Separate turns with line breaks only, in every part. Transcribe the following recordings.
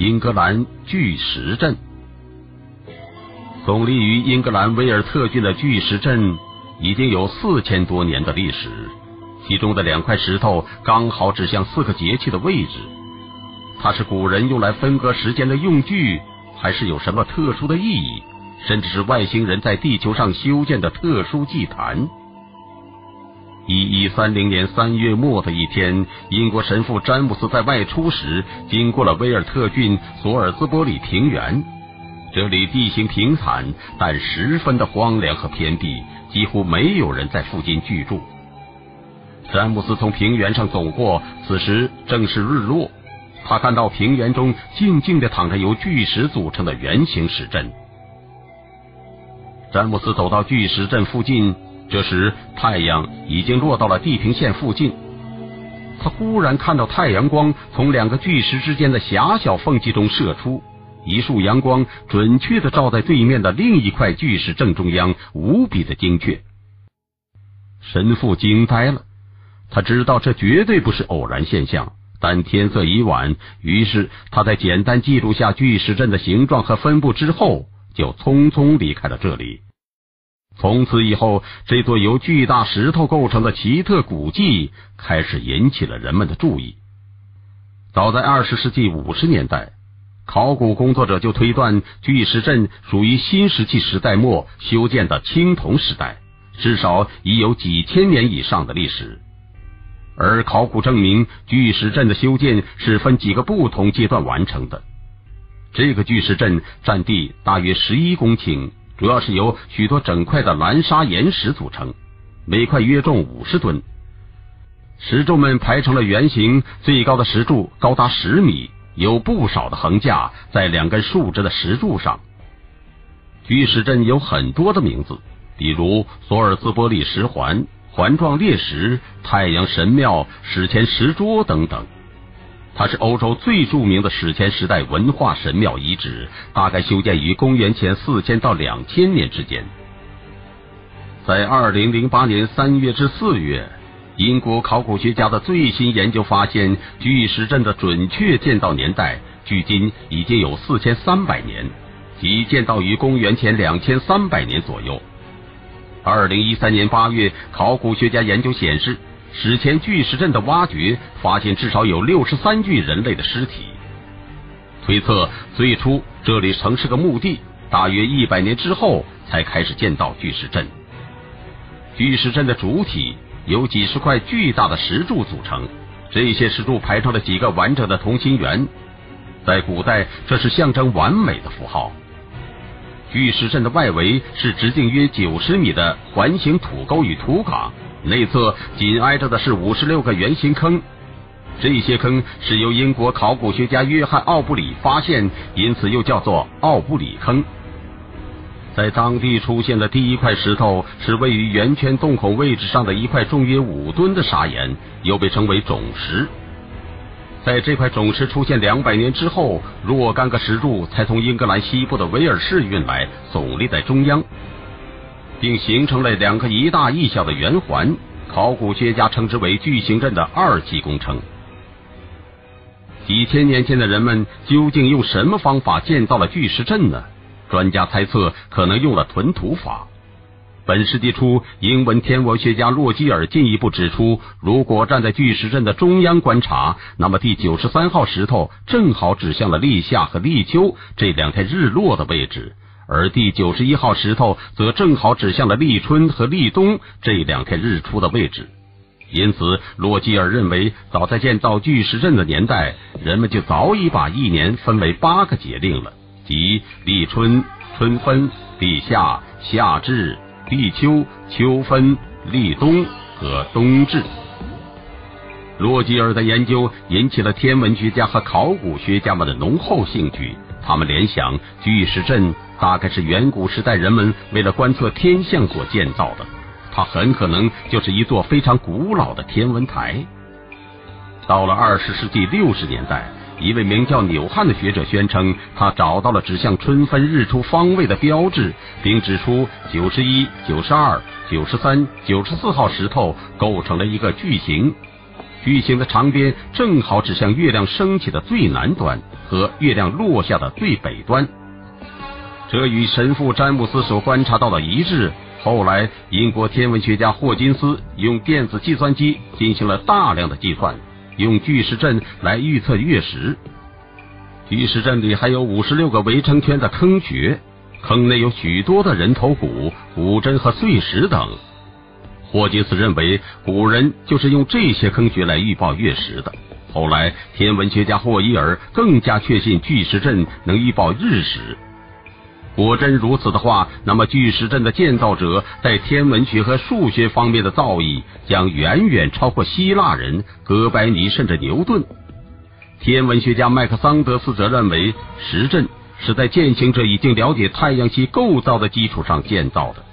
英格兰巨石阵。耸立于英格兰威尔特郡的巨石阵已经有四千多年的历史，其中的两块石头刚好指向四个节气的位置。它是古人用来分割时间的用具，还是有什么特殊的意义？甚至是外星人在地球上修建的特殊祭坛？一一三零年三月末的一天，英国神父詹姆斯在外出时，经过了威尔特郡索尔兹伯里平原。这里地形平坦，但十分的荒凉和偏僻，几乎没有人在附近居住。詹姆斯从平原上走过，此时正是日落。他看到平原中静静的躺着由巨石组成的圆形石阵。詹姆斯走到巨石阵附近，这时太阳已经落到了地平线附近。他忽然看到太阳光从两个巨石之间的狭小缝隙中射出。一束阳光准确的照在对面的另一块巨石正中央，无比的精确。神父惊呆了，他知道这绝对不是偶然现象，但天色已晚，于是他在简单记录下巨石阵的形状和分布之后，就匆匆离开了这里。从此以后，这座由巨大石头构成的奇特古迹开始引起了人们的注意。早在二十世纪五十年代。考古工作者就推断，巨石阵属于新石器时代末修建的青铜时代，至少已有几千年以上的历史。而考古证明，巨石阵的修建是分几个不同阶段完成的。这个巨石阵占地大约十一公顷，主要是由许多整块的蓝砂岩石组成，每块约重五十吨。石柱们排成了圆形，最高的石柱高达十米。有不少的横架在两根竖直的石柱上。巨石阵有很多的名字，比如索尔兹伯利石环、环状裂石、太阳神庙、史前石桌等等。它是欧洲最著名的史前时代文化神庙遗址，大概修建于公元前四千到两千年之间。在二零零八年三月至四月。英国考古学家的最新研究发现，巨石阵的准确建造年代距今已经有四千三百年，即建造于公元前两千三百年左右。二零一三年八月，考古学家研究显示，史前巨石阵的挖掘发现至少有六十三具人类的尸体，推测最初这里曾是个墓地，大约一百年之后才开始建造巨石阵。巨石阵的主体。由几十块巨大的石柱组成，这些石柱排成了几个完整的同心圆。在古代，这是象征完美的符号。巨石阵的外围是直径约九十米的环形土沟与土岗，内侧紧挨着的是五十六个圆形坑。这些坑是由英国考古学家约翰·奥布里发现，因此又叫做奥布里坑。在当地出现的第一块石头是位于圆圈洞口位置上的一块重约五吨的砂岩，又被称为种石。在这块种石出现两百年之后，若干个石柱才从英格兰西部的威尔士运来，耸立在中央，并形成了两个一大一小的圆环。考古学家称之为巨型阵的二级工程。几千年前的人们究竟用什么方法建造了巨石阵呢？专家猜测，可能用了屯土法。本世纪初，英文天文学家洛基尔进一步指出，如果站在巨石阵的中央观察，那么第九十三号石头正好指向了立夏和立秋这两天日落的位置，而第九十一号石头则正好指向了立春和立冬这两天日出的位置。因此，洛基尔认为，早在建造巨石阵的年代，人们就早已把一年分为八个节令了。即立春、春分、立夏、夏至、立秋、秋分、立冬和冬至。洛基尔的研究引起了天文学家和考古学家们的浓厚兴趣。他们联想，巨石阵大概是远古时代人们为了观测天象所建造的，它很可能就是一座非常古老的天文台。到了二十世纪六十年代。一位名叫纽汉的学者宣称，他找到了指向春分日出方位的标志，并指出九十一、九十二、九十三、九十四号石头构成了一个矩形，矩形的长边正好指向月亮升起的最南端，和月亮落下的最北端。这与神父詹姆斯所观察到的一致。后来，英国天文学家霍金斯用电子计算机进行了大量的计算，用巨石阵来预测月食。巨石阵里还有五十六个围成圈的坑穴，坑内有许多的人头骨、骨针和碎石等。霍金斯认为，古人就是用这些坑穴来预报月食的。后来，天文学家霍伊尔更加确信巨石阵能预报日食。果真如此的话，那么巨石阵的建造者在天文学和数学方面的造诣将远远超过希腊人、哥白尼甚至牛顿。天文学家麦克桑德斯则认为，石阵是在践行者已经了解太阳系构造的基础上建造的。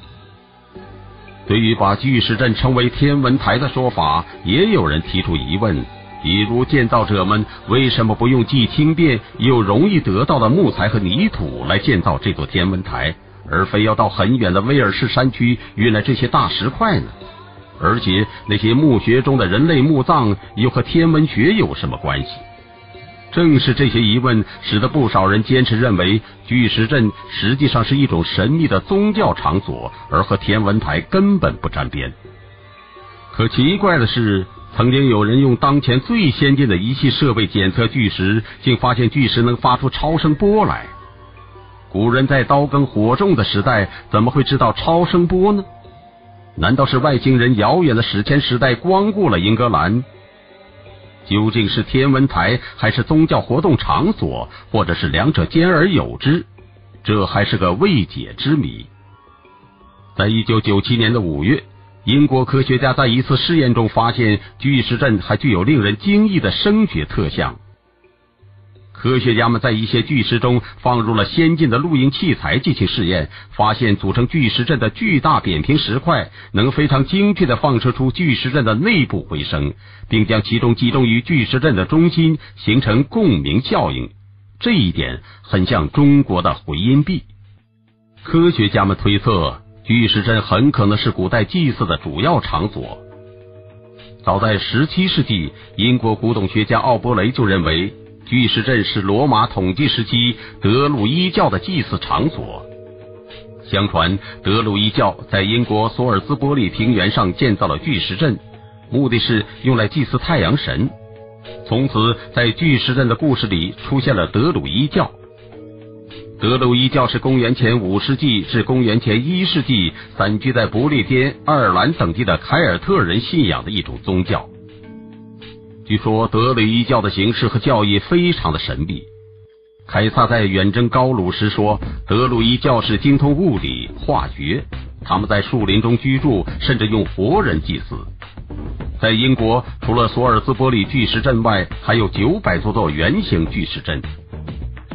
对于把巨石阵称为天文台的说法，也有人提出疑问。比如建造者们为什么不用既轻便又容易得到的木材和泥土来建造这座天文台，而非要到很远的威尔士山区运来这些大石块呢？而且那些墓穴中的人类墓葬又和天文学有什么关系？正是这些疑问，使得不少人坚持认为巨石阵实际上是一种神秘的宗教场所，而和天文台根本不沾边。可奇怪的是。曾经有人用当前最先进的仪器设备检测巨石，竟发现巨石能发出超声波来。古人在刀耕火种的时代，怎么会知道超声波呢？难道是外星人遥远的史前时代光顾了英格兰？究竟是天文台，还是宗教活动场所，或者是两者兼而有之？这还是个未解之谜。在一九九七年的五月。英国科学家在一次试验中发现，巨石阵还具有令人惊异的声学特性。科学家们在一些巨石中放入了先进的录音器材进行试验，发现组成巨石阵的巨大扁平石块能非常精确的放射出巨石阵的内部回声，并将其中集中于巨石阵的中心，形成共鸣效应。这一点很像中国的回音壁。科学家们推测。巨石阵很可能是古代祭祀的主要场所。早在十七世纪，英国古董学家奥伯雷就认为，巨石阵是罗马统治时期德鲁伊教的祭祀场所。相传，德鲁伊教在英国索尔兹伯利平原上建造了巨石阵，目的是用来祭祀太阳神。从此，在巨石阵的故事里出现了德鲁伊教。德鲁伊教是公元前五世纪至公元前一世纪散居在不列颠、爱尔兰等地的凯尔特人信仰的一种宗教。据说德鲁伊教的形式和教义非常的神秘。凯撒在远征高卢时说，德鲁伊教士精通物理、化学，他们在树林中居住，甚至用活人祭祀。在英国，除了索尔兹伯里巨石阵外，还有九百多座圆形巨石阵。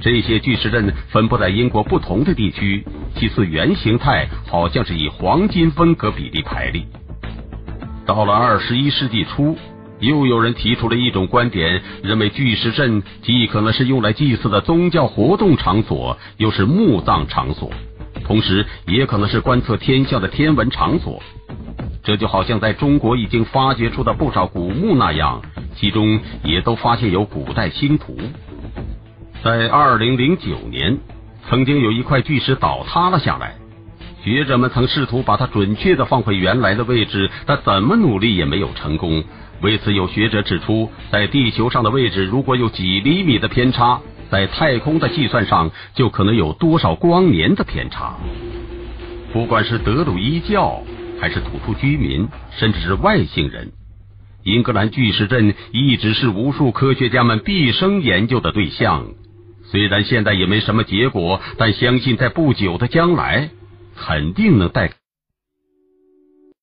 这些巨石阵分布在英国不同的地区，其次圆形态好像是以黄金分割比例排列。到了二十一世纪初，又有人提出了一种观点，认为巨石阵既可能是用来祭祀的宗教活动场所，又是墓葬场所，同时也可能是观测天象的天文场所。这就好像在中国已经发掘出的不少古墓那样，其中也都发现有古代星图。在二零零九年，曾经有一块巨石倒塌了下来，学者们曾试图把它准确的放回原来的位置，但怎么努力也没有成功。为此，有学者指出，在地球上的位置如果有几厘米的偏差，在太空的计算上就可能有多少光年的偏差。不管是德鲁伊教，还是土著居民，甚至是外星人，英格兰巨石阵一直是无数科学家们毕生研究的对象。虽然现在也没什么结果，但相信在不久的将来，肯定能带。